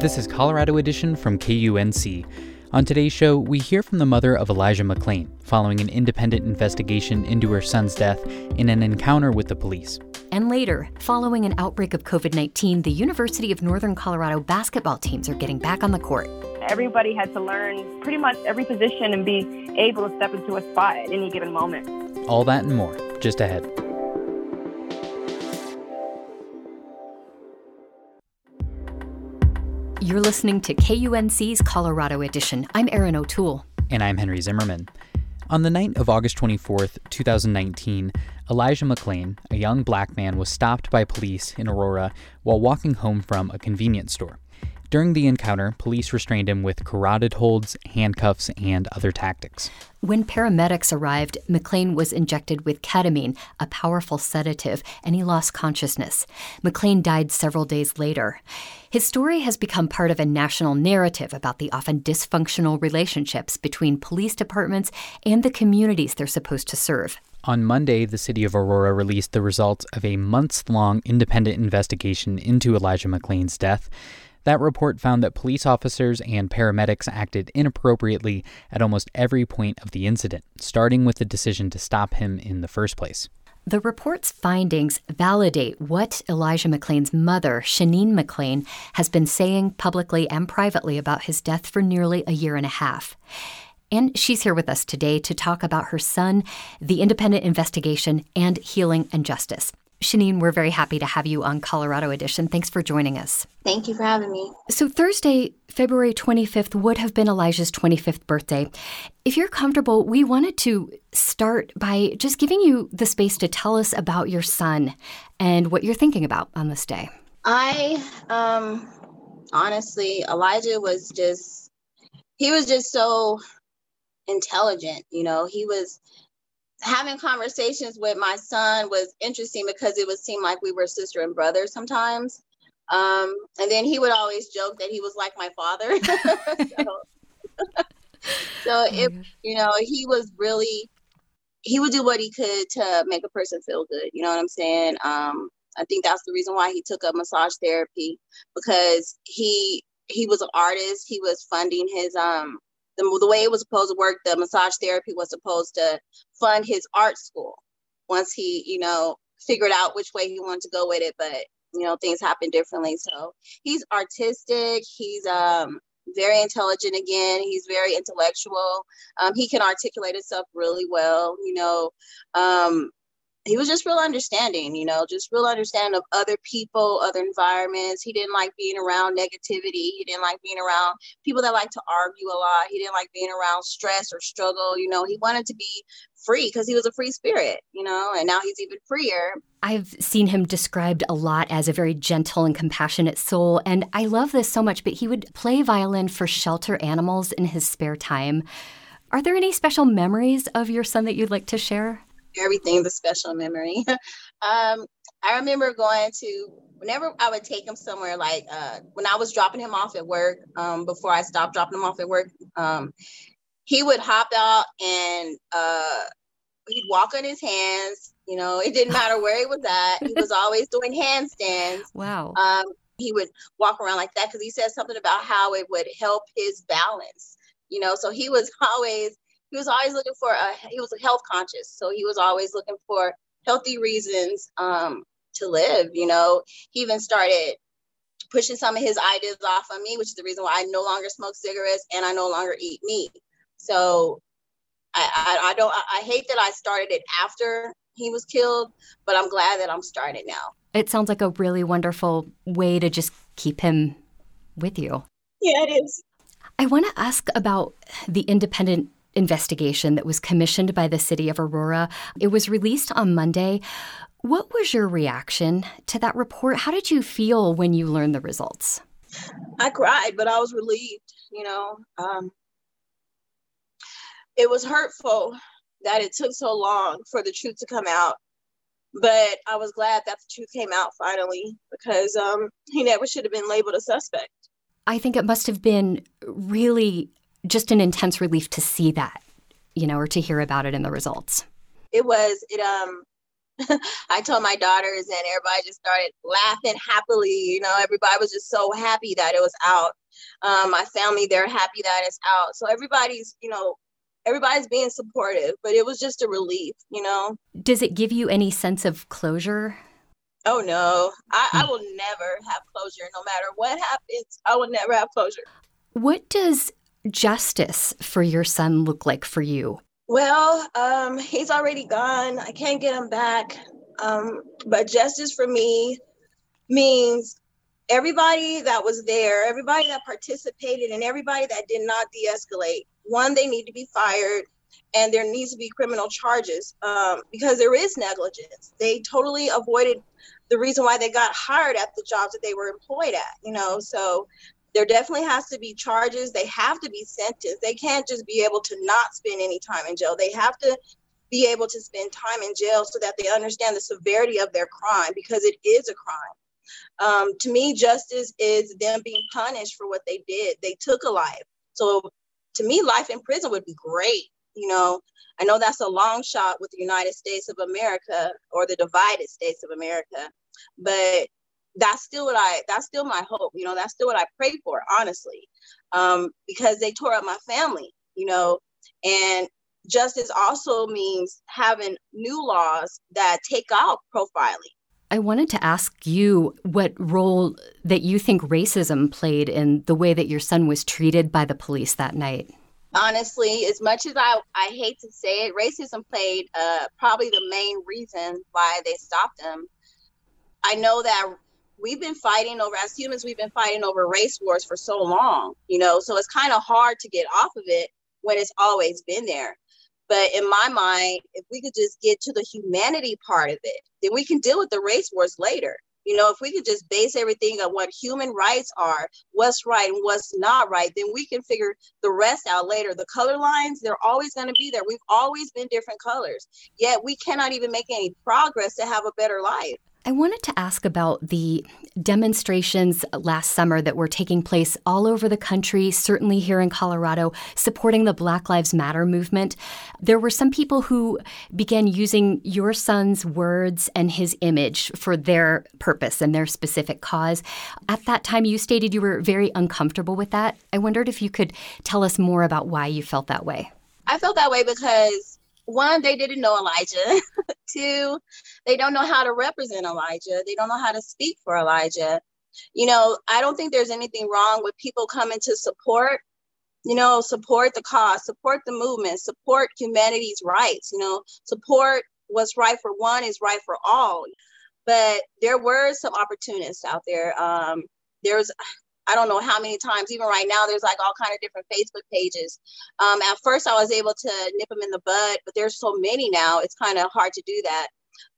This is Colorado Edition from KUNC. On today's show, we hear from the mother of Elijah McClain following an independent investigation into her son's death in an encounter with the police. And later, following an outbreak of COVID 19, the University of Northern Colorado basketball teams are getting back on the court. Everybody had to learn pretty much every position and be able to step into a spot at any given moment. All that and more, just ahead. You're listening to KUNC's Colorado Edition. I'm Erin O'Toole. And I'm Henry Zimmerman. On the night of August 24th, 2019, Elijah McClain, a young black man, was stopped by police in Aurora while walking home from a convenience store. During the encounter, police restrained him with carotid holds, handcuffs, and other tactics. When paramedics arrived, McClain was injected with ketamine, a powerful sedative, and he lost consciousness. McClain died several days later. His story has become part of a national narrative about the often dysfunctional relationships between police departments and the communities they're supposed to serve. On Monday, the city of Aurora released the results of a months long independent investigation into Elijah McClain's death. That report found that police officers and paramedics acted inappropriately at almost every point of the incident, starting with the decision to stop him in the first place. The report's findings validate what Elijah McClain's mother, Sheneen McClain, has been saying publicly and privately about his death for nearly a year and a half. And she's here with us today to talk about her son, the independent investigation, and healing and justice. Sheneen, we're very happy to have you on Colorado Edition. Thanks for joining us. Thank you for having me. So, Thursday, February 25th, would have been Elijah's 25th birthday. If you're comfortable, we wanted to start by just giving you the space to tell us about your son and what you're thinking about on this day. I, um, honestly, Elijah was just, he was just so intelligent. You know, he was having conversations with my son was interesting because it would seem like we were sister and brother sometimes. Um, and then he would always joke that he was like my father. so, so if you know, he was really he would do what he could to make a person feel good. You know what I'm saying? Um, I think that's the reason why he took up massage therapy because he he was an artist. He was funding his um the, the way it was supposed to work, the massage therapy was supposed to fund his art school once he, you know, figured out which way he wanted to go with it. But you know, things happen differently. So he's artistic. He's um very intelligent again. He's very intellectual. Um, he can articulate himself really well. You know, um, he was just real understanding, you know, just real understanding of other people, other environments. He didn't like being around negativity. He didn't like being around people that like to argue a lot. He didn't like being around stress or struggle. You know, he wanted to be free because he was a free spirit, you know, and now he's even freer. I've seen him described a lot as a very gentle and compassionate soul. And I love this so much, but he would play violin for shelter animals in his spare time. Are there any special memories of your son that you'd like to share? Everything's a special memory. um, I remember going to whenever I would take him somewhere, like uh, when I was dropping him off at work, um, before I stopped dropping him off at work, um, he would hop out and uh, he'd walk on his hands. You know, it didn't matter where he was at. He was always doing handstands. Wow. Um, he would walk around like that because he said something about how it would help his balance. You know, so he was always he was always looking for a he was health conscious so he was always looking for healthy reasons um, to live you know? He even started pushing some of his ideas off on me which is the reason why i no longer smoke cigarettes and i no longer eat meat. So i i, I don't I, I hate that i started it after he was killed but i'm glad that i'm starting now. It sounds like a really wonderful way to just keep him with you. Yeah it is. I want to ask about the independent investigation that was commissioned by the city of Aurora. It was released on Monday. What was your reaction to that report? How did you feel when you learned the results? I cried, but I was relieved. You know, um, it was hurtful that it took so long for the truth to come out, but I was glad that the truth came out finally because um, he never should have been labeled a suspect. I think it must have been really just an intense relief to see that, you know, or to hear about it in the results. It was, it, um, I told my daughters, and everybody just started laughing happily. You know, everybody was just so happy that it was out. Um, my family, they're happy that it's out. So everybody's, you know, everybody's being supportive, but it was just a relief, you know. Does it give you any sense of closure? Oh no, I, I will never have closure. No matter what happens, I will never have closure. What does justice for your son look like for you? Well, um, he's already gone. I can't get him back. Um, but justice for me means everybody that was there, everybody that participated, and everybody that did not de escalate. One, they need to be fired, and there needs to be criminal charges um, because there is negligence. They totally avoided the reason why they got hired at the jobs that they were employed at, you know. So there definitely has to be charges. They have to be sentenced. They can't just be able to not spend any time in jail. They have to be able to spend time in jail so that they understand the severity of their crime because it is a crime. Um, to me, justice is them being punished for what they did. They took a life. So to me, life in prison would be great. You know, I know that's a long shot with the United States of America or the divided states of America, but that's still what I that's still my hope. You know, that's still what I pray for, honestly, um, because they tore up my family. You know, and justice also means having new laws that take out profiling. I wanted to ask you what role that you think racism played in the way that your son was treated by the police that night. Honestly, as much as I, I hate to say it, racism played uh, probably the main reason why they stopped him. I know that we've been fighting over as humans we've been fighting over race wars for so long you know? So it's kind of hard to get off of it when it's always been there. But in my mind if we could just get to the humanity part of it then we can deal with the race wars later. You know if we could just base everything on what human rights are what's right and what's not right then we can figure the rest out later. The color lines they're always going to be there. We've always been different colors. Yet we cannot even make any progress to have a better life I wanted to ask about the demonstrations last summer that were taking place all over the country, certainly here in Colorado, supporting the Black Lives Matter movement. There were some people who began using your son's words and his image for their purpose and their specific cause. At that time, you stated you were very uncomfortable with that. I wondered if you could tell us more about why you felt that way. I felt that way because one, they didn't know Elijah. Two, they don't know how to represent Elijah. They don't know how to speak for Elijah. You know, I don't think there's anything wrong with people coming to support, you know, support the cause, support the movement, support humanity's rights, you know, support what's right for one is right for all. But there were some opportunists out there. Um, there's I don't know how many times, even right now, there's like all kind of different Facebook pages. Um, at first, I was able to nip them in the bud, but there's so many now, it's kind of hard to do that.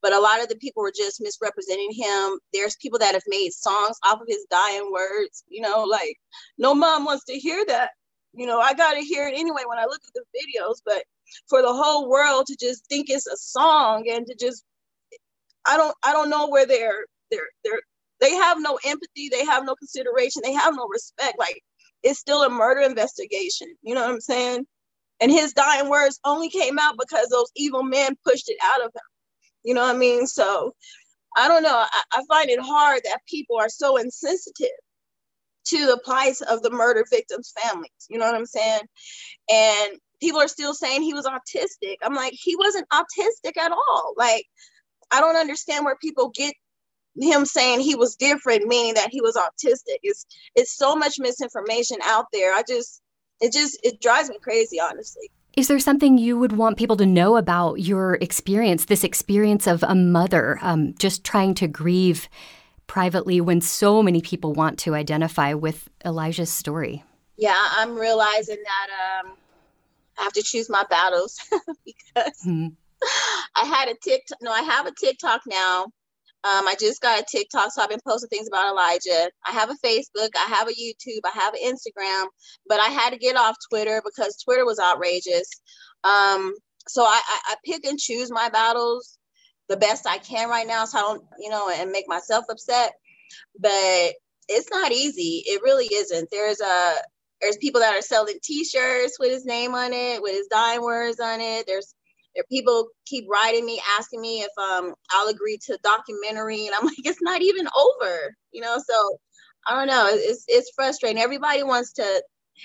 But a lot of the people were just misrepresenting him. There's people that have made songs off of his dying words, you know, like, no mom wants to hear that. You know, I got to hear it anyway when I look at the videos, but for the whole world to just think it's a song and to just I don't I don't know where they're they're they're they have no empathy, they have no consideration, they have no respect. Like it's still a murder investigation. You know what I'm saying? And his dying words only came out because those evil men pushed it out of him. You know what I mean? So I don't know. I, I find it hard that people are so insensitive to the plight of the murder victims' families. You know what I'm saying? And people are still saying he was autistic. I'm like, he wasn't autistic at all. Like, I don't understand where people get him saying he was different, meaning that he was autistic. It's it's so much misinformation out there. I just it just it drives me crazy, honestly. Is there something you would want people to know about your experience, this experience of a mother um, just trying to grieve privately when so many people want to identify with Elijah's story? Yeah, I'm realizing that um, I have to choose my battles because mm-hmm. I had a TikTok. No, I have a TikTok now um, I just got a TikTok, so I've been posting things about Elijah. I have a Facebook, I have a YouTube, I have an Instagram, but I had to get off Twitter because Twitter was outrageous. Um, so I, I, I pick and choose my battles the best I can right now, so I don't, you know, and make myself upset. But it's not easy. It really isn't. There's a there's people that are selling T-shirts with his name on it, with his dying words on it. There's people keep writing me asking me if um I'll agree to documentary and I'm like it's not even over you know? So I don't know it's it's frustrating. Everybody wants to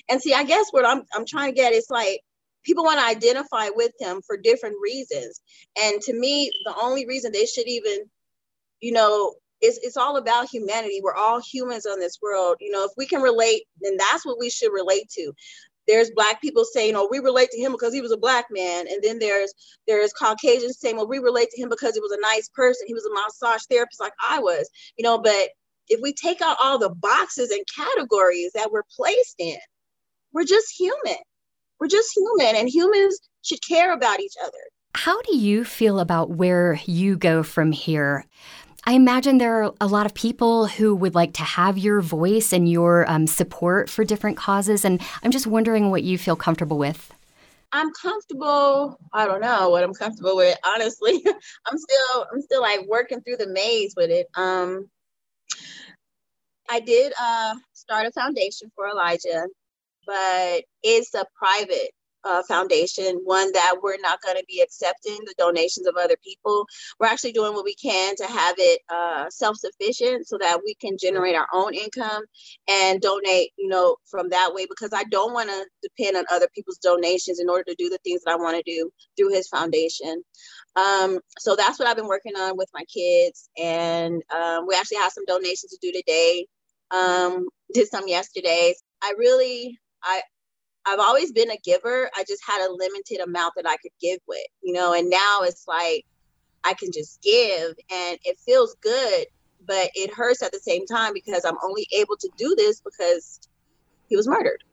and see I guess what I'm I'm trying to get is like people want to identify with him for different reasons. And to me the only reason they should even you know it's, it's all about humanity. We're all humans on this world you know? If we can relate then that's what we should relate to there's black people saying, "Oh, we relate to him because he was a black man," and then there's there's Caucasians saying, "Well, we relate to him because he was a nice person. He was a massage therapist like I was," you know. But if we take out all the boxes and categories that we're placed in, we're just human. We're just human, and humans should care about each other. How do you feel about where you go from here? I imagine there are a lot of people who would like to have your voice and your um, support for different causes. And I'm just wondering what you feel comfortable with. I'm comfortable. I don't know what I'm comfortable with. Honestly, I'm still I'm still like working through the maze with it. Um, I did uh, start a foundation for Elijah, but it's a private uh, foundation, one that we're not going to be accepting the donations of other people. We're actually doing what we can to have it uh, self sufficient so that we can generate our own income and donate, you know, from that way because I don't want to depend on other people's donations in order to do the things that I want to do through his foundation. Um, so that's what I've been working on with my kids. And um, we actually have some donations to do today. Um, did some yesterday. I really, I, I've always been a giver. I just had a limited amount that I could give with, you know, and now it's like I can just give and it feels good, but it hurts at the same time because I'm only able to do this because he was murdered,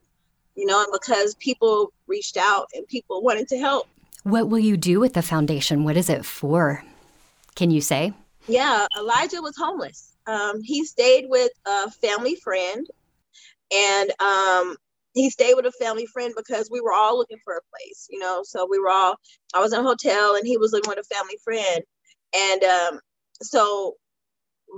you know, and because people reached out and people wanted to help. What will you do with the foundation? What is it for? Can you say? Yeah, Elijah was homeless. Um, he stayed with a family friend and um, he stayed with a family friend because we were all looking for a place, you know. So we were all I was in a hotel and he was living with a family friend. And um, so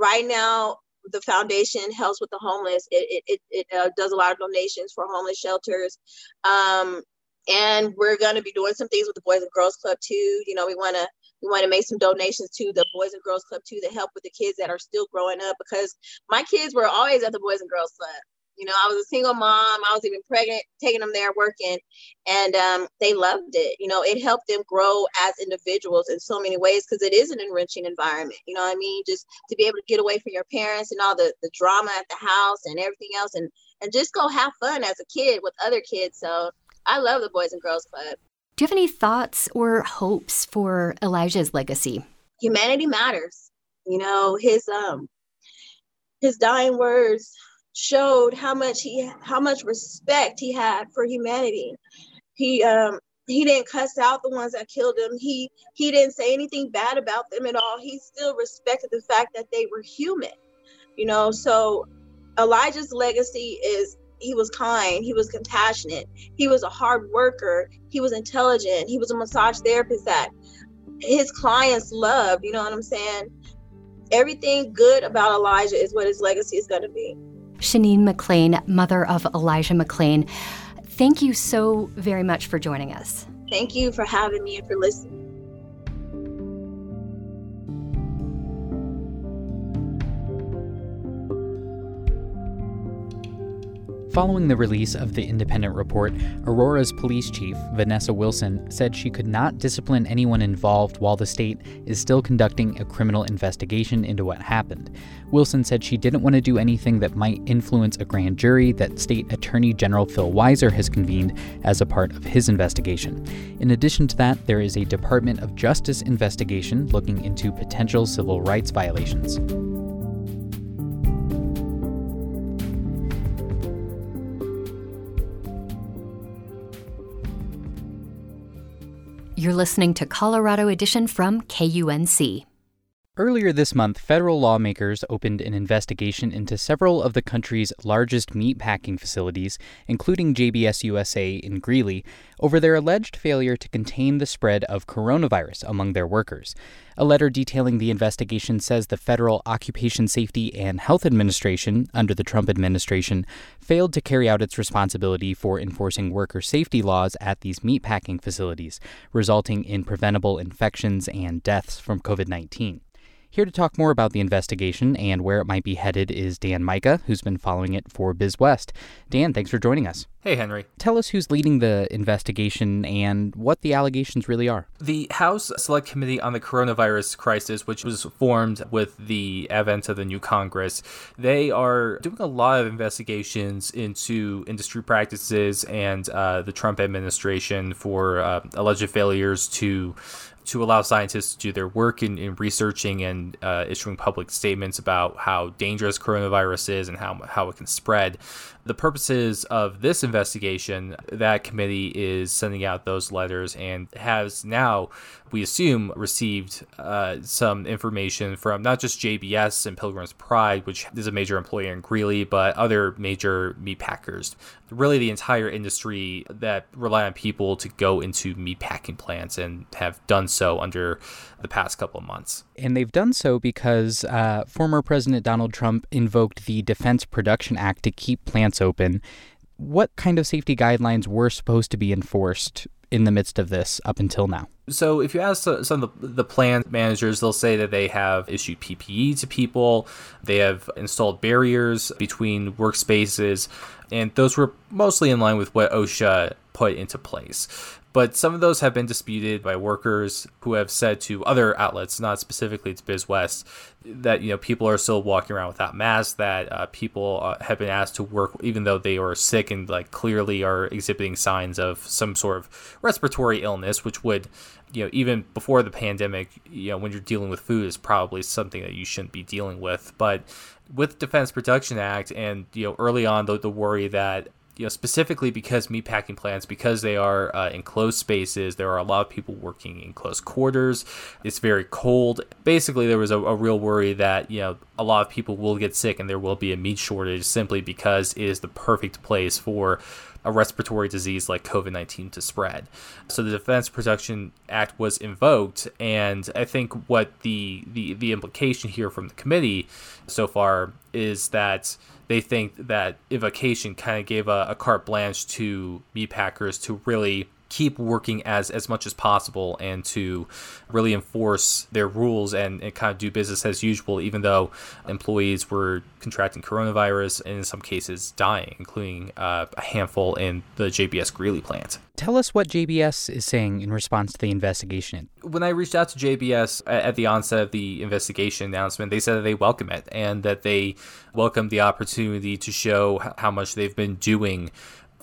right now the foundation helps with the homeless. It it, it, it uh, does a lot of donations for homeless shelters. Um, and we're going to be doing some things with the Boys and Girls Club too. You know, we want to we want to make some donations to the Boys and Girls Club too to help with the kids that are still growing up because my kids were always at the Boys and Girls Club. You know, I was a single mom. I was even pregnant, taking them there working, and um, they loved it. You know, it helped them grow as individuals in so many ways because it is an enriching environment. You know what I mean? Just to be able to get away from your parents and all the the drama at the house and everything else, and and just go have fun as a kid with other kids. So I love the Boys and Girls Club. Do you have any thoughts or hopes for Elijah's legacy? Humanity matters. You know, his um his dying words showed how much he how much respect he had for humanity. He um he didn't cuss out the ones that killed him. He he didn't say anything bad about them at all. He still respected the fact that they were human. You know, so Elijah's legacy is he was kind, he was compassionate, he was a hard worker, he was intelligent, he was a massage therapist that his clients loved, you know what I'm saying? Everything good about Elijah is what his legacy is going to be. Sheneen McClain, mother of Elijah McClain. Thank you so very much for joining us. Thank you for having me and for listening. Following the release of the independent report, Aurora's police chief, Vanessa Wilson, said she could not discipline anyone involved while the state is still conducting a criminal investigation into what happened. Wilson said she didn't want to do anything that might influence a grand jury that State Attorney General Phil Weiser has convened as a part of his investigation. In addition to that, there is a Department of Justice investigation looking into potential civil rights violations. You're listening to Colorado Edition from KUNC. Earlier this month, federal lawmakers opened an investigation into several of the country's largest meatpacking facilities, including JBS USA in Greeley, over their alleged failure to contain the spread of coronavirus among their workers. A letter detailing the investigation says the Federal Occupation Safety and Health Administration, under the Trump administration, failed to carry out its responsibility for enforcing worker safety laws at these meatpacking facilities, resulting in preventable infections and deaths from COVID 19. Here to talk more about the investigation and where it might be headed is Dan Mika, who's been following it for BizWest. Dan, thanks for joining us. Hey, Henry. Tell us who's leading the investigation and what the allegations really are. The House Select Committee on the Coronavirus Crisis, which was formed with the advent of the new Congress, they are doing a lot of investigations into industry practices and uh, the Trump administration for uh, alleged failures to to allow scientists to do their work in, in researching and uh, issuing public statements about how dangerous coronavirus is and how, how it can spread. The purposes of this investigation, that committee is sending out those letters and has now, we assume, received uh, some information from not just JBS and Pilgrim's Pride, which is a major employer in Greeley, but other major meat packers. Really, the entire industry that rely on people to go into meat packing plants and have done so under the past couple of months. And they've done so because uh, former President Donald Trump invoked the Defense Production Act to keep plants open. What kind of safety guidelines were supposed to be enforced in the midst of this up until now? So, if you ask some of the, the plant managers, they'll say that they have issued PPE to people, they have installed barriers between workspaces, and those were mostly in line with what OSHA put into place. But some of those have been disputed by workers who have said to other outlets, not specifically to BizWest, that you know people are still walking around without masks. That uh, people uh, have been asked to work even though they are sick and like clearly are exhibiting signs of some sort of respiratory illness, which would you know even before the pandemic, you know when you're dealing with food is probably something that you shouldn't be dealing with. But with Defense Production Act and you know early on the, the worry that you know, specifically because meatpacking plants, because they are uh, enclosed spaces, there are a lot of people working in close quarters. It's very cold. Basically, there was a, a, real worry that you know a lot of people will get sick and there will be a meat shortage simply because it is the perfect place for a respiratory disease like COVID 19 to spread. So the Defense Production Act was invoked, and I think what the, the, the implication here from the committee so far is that they think that invocation kind of gave a, a carte blanche to meat packers to really keep working as as much as possible and to really enforce their rules and, and kind of do business as usual even though employees were contracting coronavirus and in some cases dying including uh, a handful in the JBS Greeley plant. Tell us what JBS is saying in response to the investigation. When I reached out to JBS at the onset of the investigation announcement, they said that they welcome it and that they welcome the opportunity to show how much they've been doing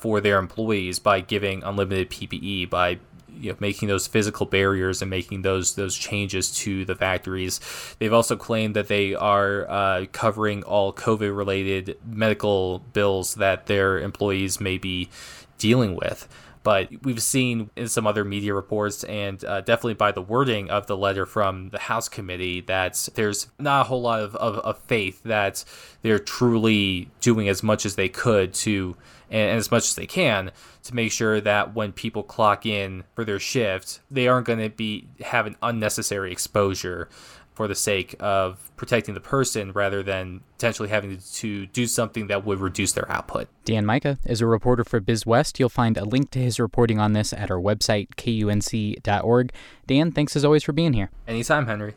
for their employees by giving unlimited PPE, by you know, making those physical barriers and making those those changes to the factories. They've also claimed that they are uh, covering all COVID related medical bills that their employees may be dealing with. But we've seen in some other media reports, and uh, definitely by the wording of the letter from the House committee, that there's not a whole lot of, of, of faith that they're truly doing as much as they could to and, as much as they can to make sure that when people clock in for their shift, they aren't going to be have an unnecessary exposure for the sake of protecting the person rather than potentially having to do something that would reduce their output. Dan Mika is a reporter for BizWest. You'll find a link to his reporting on this at our website, kunc.org. Dan, thanks as always for being here. Anytime, Henry.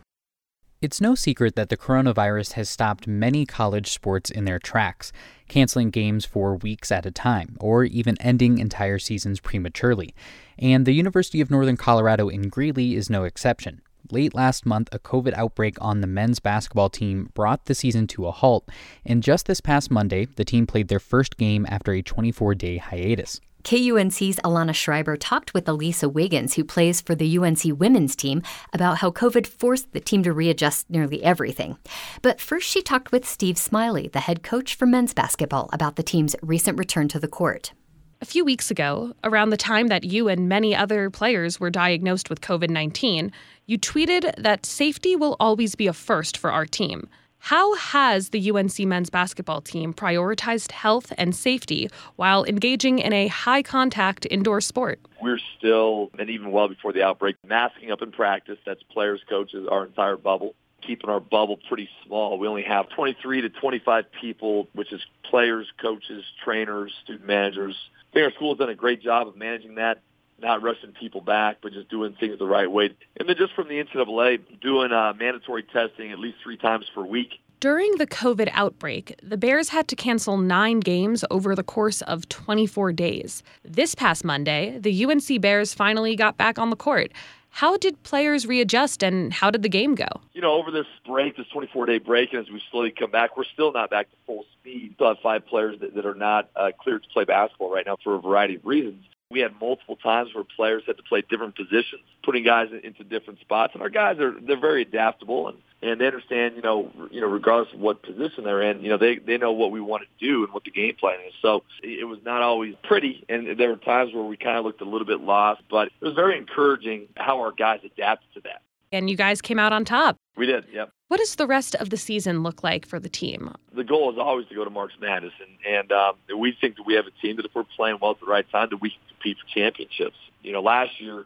It's no secret that the coronavirus has stopped many college sports in their tracks, canceling games for weeks at a time, or even ending entire seasons prematurely. And the University of Northern Colorado in Greeley is no exception. Late last month, a COVID outbreak on the men's basketball team brought the season to a halt, and just this past Monday, the team played their first game after a 24 day hiatus. KUNC's Alana Schreiber talked with Elisa Wiggins, who plays for the UNC women's team, about how COVID forced the team to readjust nearly everything. But first, she talked with Steve Smiley, the head coach for men's basketball, about the team's recent return to the court. A few weeks ago, around the time that you and many other players were diagnosed with COVID 19, you tweeted that safety will always be a first for our team. How has the UNC men's basketball team prioritized health and safety while engaging in a high contact indoor sport? We're still, and even well before the outbreak, masking up in practice. That's players, coaches, our entire bubble keeping our bubble pretty small. We only have 23 to 25 people, which is players, coaches, trainers, student managers. I think our school has done a great job of managing that, not rushing people back, but just doing things the right way. And then just from the NCAA, doing uh, mandatory testing at least three times per week. During the COVID outbreak, the Bears had to cancel nine games over the course of 24 days. This past Monday, the UNC Bears finally got back on the court. How did players readjust and how did the game go? You know, over this break, this 24 day break, and as we slowly come back, we're still not back to full speed. We still have five players that, that are not uh, cleared to play basketball right now for a variety of reasons. We had multiple times where players had to play different positions, putting guys into different spots. And our guys are they're very adaptable and and they understand, you know, you know, regardless of what position they're in, you know, they they know what we want to do and what the game plan is. So it was not always pretty, and there were times where we kind of looked a little bit lost, but it was very encouraging how our guys adapted to that. And you guys came out on top. We did, yep. What does the rest of the season look like for the team? The goal is always to go to March Madness, and, and um, we think that we have a team that if we're playing well at the right time, that we can compete for championships. You know, last year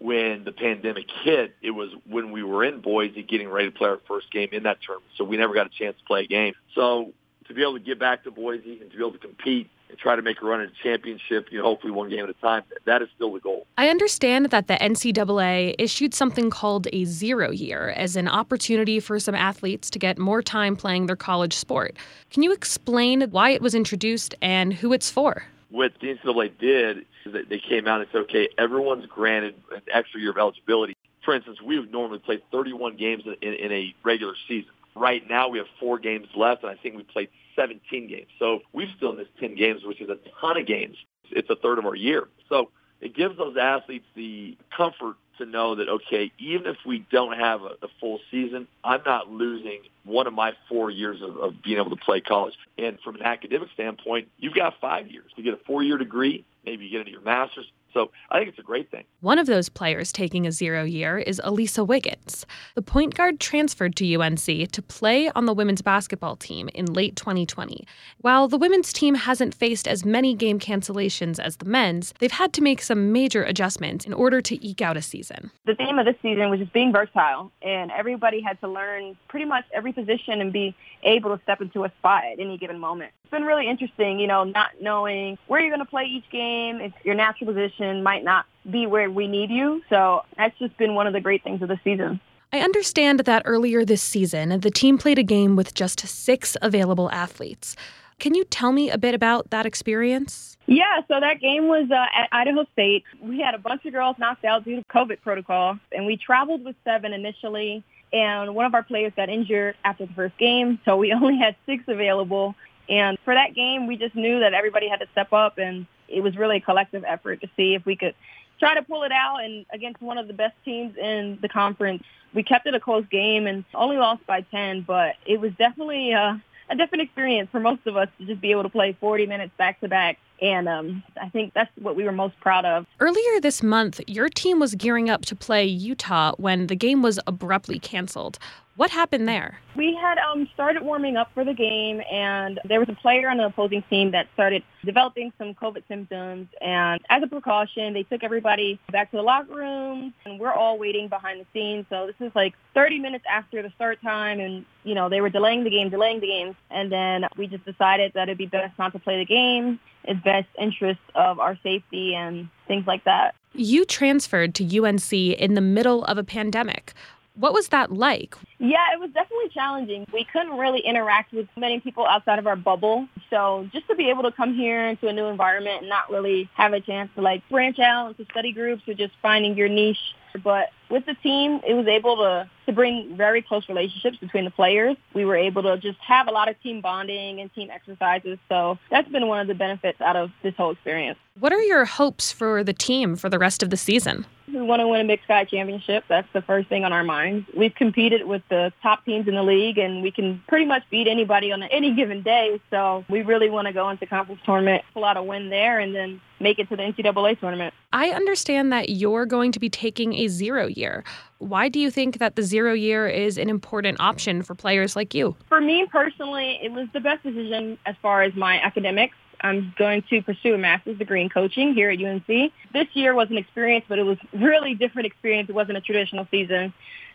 when the pandemic hit, it was when we were in Boise getting ready to play our first game in that tournament. So we never got a chance to play a game. So to be able to get back to Boise and to be able to compete and try to make a run at a championship, you know, hopefully one game at a time, that is still the goal. I understand that the NCAA issued something called a zero year as an opportunity for some athletes to get more time playing their college sport. Can you explain why it was introduced and who it's for? What the NCAA did is that they came out and said, okay, everyone's granted an extra year of eligibility. For instance, we would normally play 31 games in, in, in a regular season. Right now, we have four games left, and I think we played 17 games. So we've still missed 10 games, which is a ton of games. It's a third of our year. So it gives those athletes the comfort to know that, okay, even if we don't have a, a full season, I'm not losing one of my four years of, of being able to play college. And from an academic standpoint, you've got five years. You get a four-year degree, maybe you get into your master's, so I think it's a great thing. One of those players taking a zero year is Alisa Wiggins. The point guard transferred to UNC to play on the women's basketball team in late 2020. While the women's team hasn't faced as many game cancellations as the men's, they've had to make some major adjustments in order to eke out a season. The theme of this season was just being versatile, and everybody had to learn pretty much every position and be able to step into a spot at any given moment. It's been really interesting, you know, not knowing where you're going to play each game, if your natural position might not be where we need you. So that's just been one of the great things of the season. I understand that earlier this season, the team played a game with just six available athletes. Can you tell me a bit about that experience? Yeah, so that game was uh, at Idaho State. We had a bunch of girls knocked out due to COVID protocol, and we traveled with seven initially. And one of our players got injured after the first game, so we only had six available. And for that game, we just knew that everybody had to step up, and it was really a collective effort to see if we could try to pull it out. And against one of the best teams in the conference, we kept it a close game and only lost by 10, but it was definitely a, a different experience for most of us to just be able to play 40 minutes back to back. And um, I think that's what we were most proud of. Earlier this month, your team was gearing up to play Utah when the game was abruptly canceled. What happened there? We had um, started warming up for the game, and there was a player on the opposing team that started developing some COVID symptoms. And as a precaution, they took everybody back to the locker room, and we're all waiting behind the scenes. So this is like 30 minutes after the start time, and you know they were delaying the game, delaying the game, and then we just decided that it'd be best not to play the game. It's best interest of our safety and things like that. You transferred to UNC in the middle of a pandemic. What was that like? Yeah, it was definitely challenging. We couldn't really interact with many people outside of our bubble. So just to be able to come here into a new environment and not really have a chance to like branch out into study groups or just finding your niche. But with the team, it was able to to bring very close relationships between the players. We were able to just have a lot of team bonding and team exercises. So that's been one of the benefits out of this whole experience. What are your hopes for the team for the rest of the season? We want to win a Big Sky championship. That's the first thing on our minds. We've competed with the top teams in the league, and we can pretty much beat anybody on any given day. So we really want to go into conference tournament, pull out a win there, and then make it to the NCAA tournament. I understand that you're going to be taking a zero year. Why do you think that the zero year is an important option for players like you? For me personally, it was the best decision as far as my academics. I'm going to pursue a master's degree in coaching here at UNC. This year was an experience, but it was really different experience. It wasn't a traditional season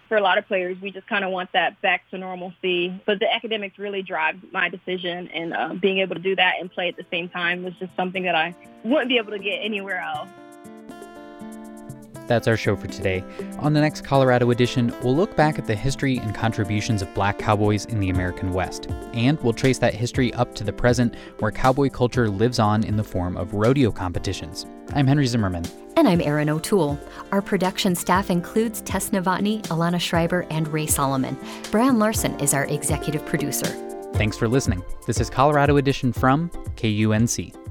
for a lot of players. We just kind of want that back to normalcy. But the academics really drive my decision, and uh, being able to do that and play at the same time was just something that I wouldn't be able to get anywhere else. That's our show for today. On the next Colorado edition, we'll look back at the history and contributions of black cowboys in the American West. And we'll trace that history up to the present, where cowboy culture lives on in the form of rodeo competitions. I'm Henry Zimmerman. And I'm Erin O'Toole. Our production staff includes Tess Novotny, Alana Schreiber, and Ray Solomon. Brian Larson is our executive producer. Thanks for listening. This is Colorado Edition from KUNC.